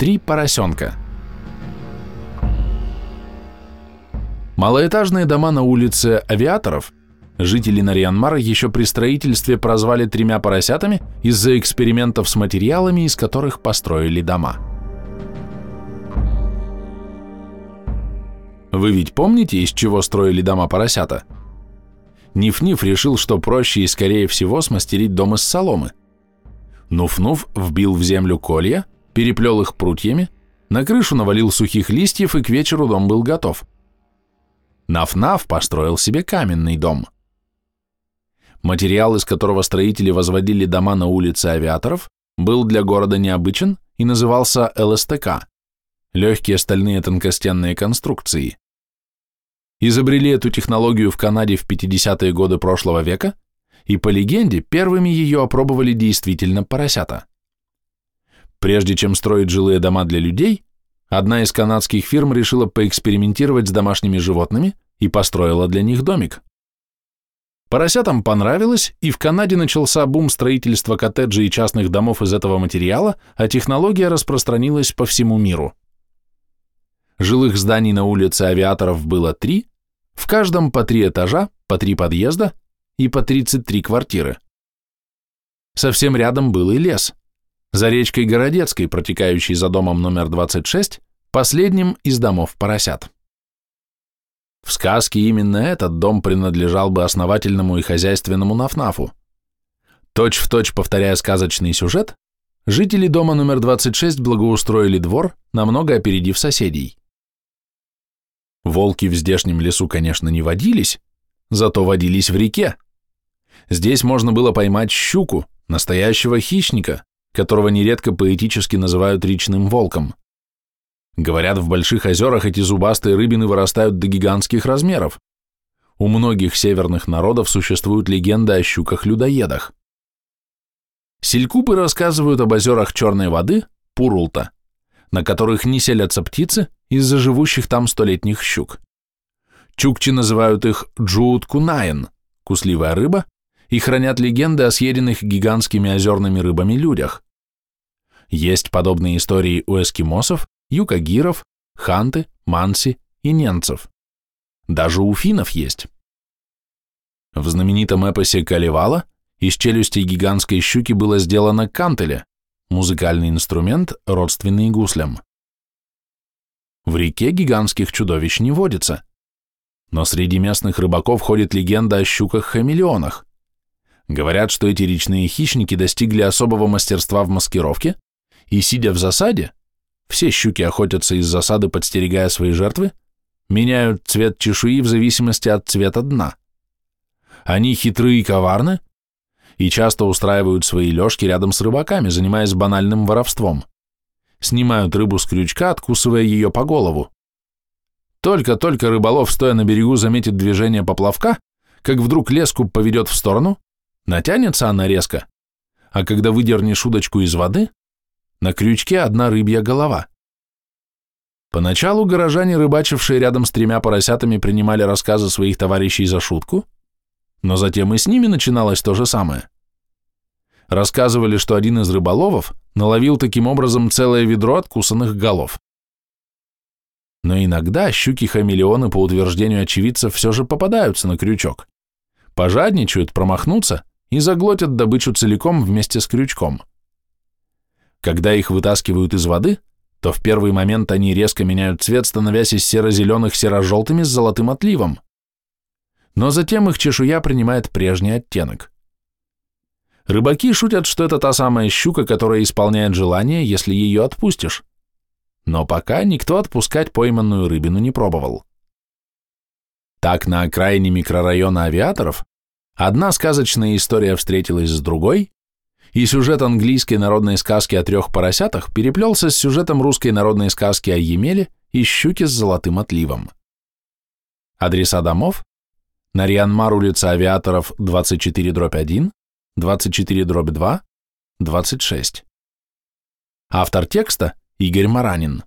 Три поросенка. Малоэтажные дома на улице Авиаторов жители Нарьянмара еще при строительстве прозвали тремя поросятами из-за экспериментов с материалами, из которых построили дома. Вы ведь помните, из чего строили дома поросята? Ниф-Ниф решил, что проще и скорее всего смастерить дом из соломы. Нуф-Нуф вбил в землю колья, переплел их прутьями, на крышу навалил сухих листьев, и к вечеру дом был готов. Наф-Наф построил себе каменный дом. Материал, из которого строители возводили дома на улице авиаторов, был для города необычен и назывался ЛСТК – легкие стальные тонкостенные конструкции. Изобрели эту технологию в Канаде в 50-е годы прошлого века, и по легенде первыми ее опробовали действительно поросята. Прежде чем строить жилые дома для людей, одна из канадских фирм решила поэкспериментировать с домашними животными и построила для них домик. Поросятам понравилось, и в Канаде начался бум строительства коттеджей и частных домов из этого материала, а технология распространилась по всему миру. Жилых зданий на улице авиаторов было три, в каждом по три этажа, по три подъезда и по 33 квартиры. Совсем рядом был и лес. За речкой Городецкой, протекающей за домом номер 26, последним из домов поросят. В сказке именно этот дом принадлежал бы основательному и хозяйственному Нафнафу. Точь-в-точь повторяя сказочный сюжет, жители дома номер 26 благоустроили двор, намного опередив соседей. Волки в здешнем лесу, конечно, не водились, зато водились в реке. Здесь можно было поймать щуку, настоящего хищника, которого нередко поэтически называют речным волком. Говорят, в больших озерах эти зубастые рыбины вырастают до гигантских размеров. У многих северных народов существует легенда о щуках-людоедах. Селькупы рассказывают об озерах черной воды, Пурулта, на которых не селятся птицы из-за живущих там столетних щук. Чукчи называют их джуут-кунаен, кусливая рыба, и хранят легенды о съеденных гигантскими озерными рыбами людях. Есть подобные истории у эскимосов, юкагиров, ханты, манси и ненцев. Даже у финнов есть. В знаменитом эпосе Калевала из челюстей гигантской щуки было сделано кантеле, музыкальный инструмент, родственный гуслям. В реке гигантских чудовищ не водится, но среди местных рыбаков ходит легенда о щуках-хамелеонах. Говорят, что эти речные хищники достигли особого мастерства в маскировке, и, сидя в засаде, все щуки охотятся из засады, подстерегая свои жертвы, меняют цвет чешуи в зависимости от цвета дна. Они хитры и коварны, и часто устраивают свои лёжки рядом с рыбаками, занимаясь банальным воровством. Снимают рыбу с крючка, откусывая ее по голову. Только-только рыболов, стоя на берегу, заметит движение поплавка, как вдруг леску поведет в сторону, Натянется она резко, а когда выдернешь удочку из воды, на крючке одна рыбья голова. Поначалу горожане, рыбачившие рядом с тремя поросятами, принимали рассказы своих товарищей за шутку, но затем и с ними начиналось то же самое. Рассказывали, что один из рыболовов наловил таким образом целое ведро откусанных голов. Но иногда щуки-хамелеоны, по утверждению очевидцев, все же попадаются на крючок. Пожадничают, промахнутся и заглотят добычу целиком вместе с крючком. Когда их вытаскивают из воды, то в первый момент они резко меняют цвет, становясь из серо-зеленых серо-желтыми с золотым отливом. Но затем их чешуя принимает прежний оттенок. Рыбаки шутят, что это та самая щука, которая исполняет желание, если ее отпустишь. Но пока никто отпускать пойманную рыбину не пробовал. Так на окраине микрорайона авиаторов Одна сказочная история встретилась с другой, и сюжет английской народной сказки о трех поросятах переплелся с сюжетом русской народной сказки о Емеле и щуке с золотым отливом. Адреса домов – Нарьянмар, улица Авиаторов, 24 дробь 1, 24 дробь 2, 26. Автор текста – Игорь Маранин.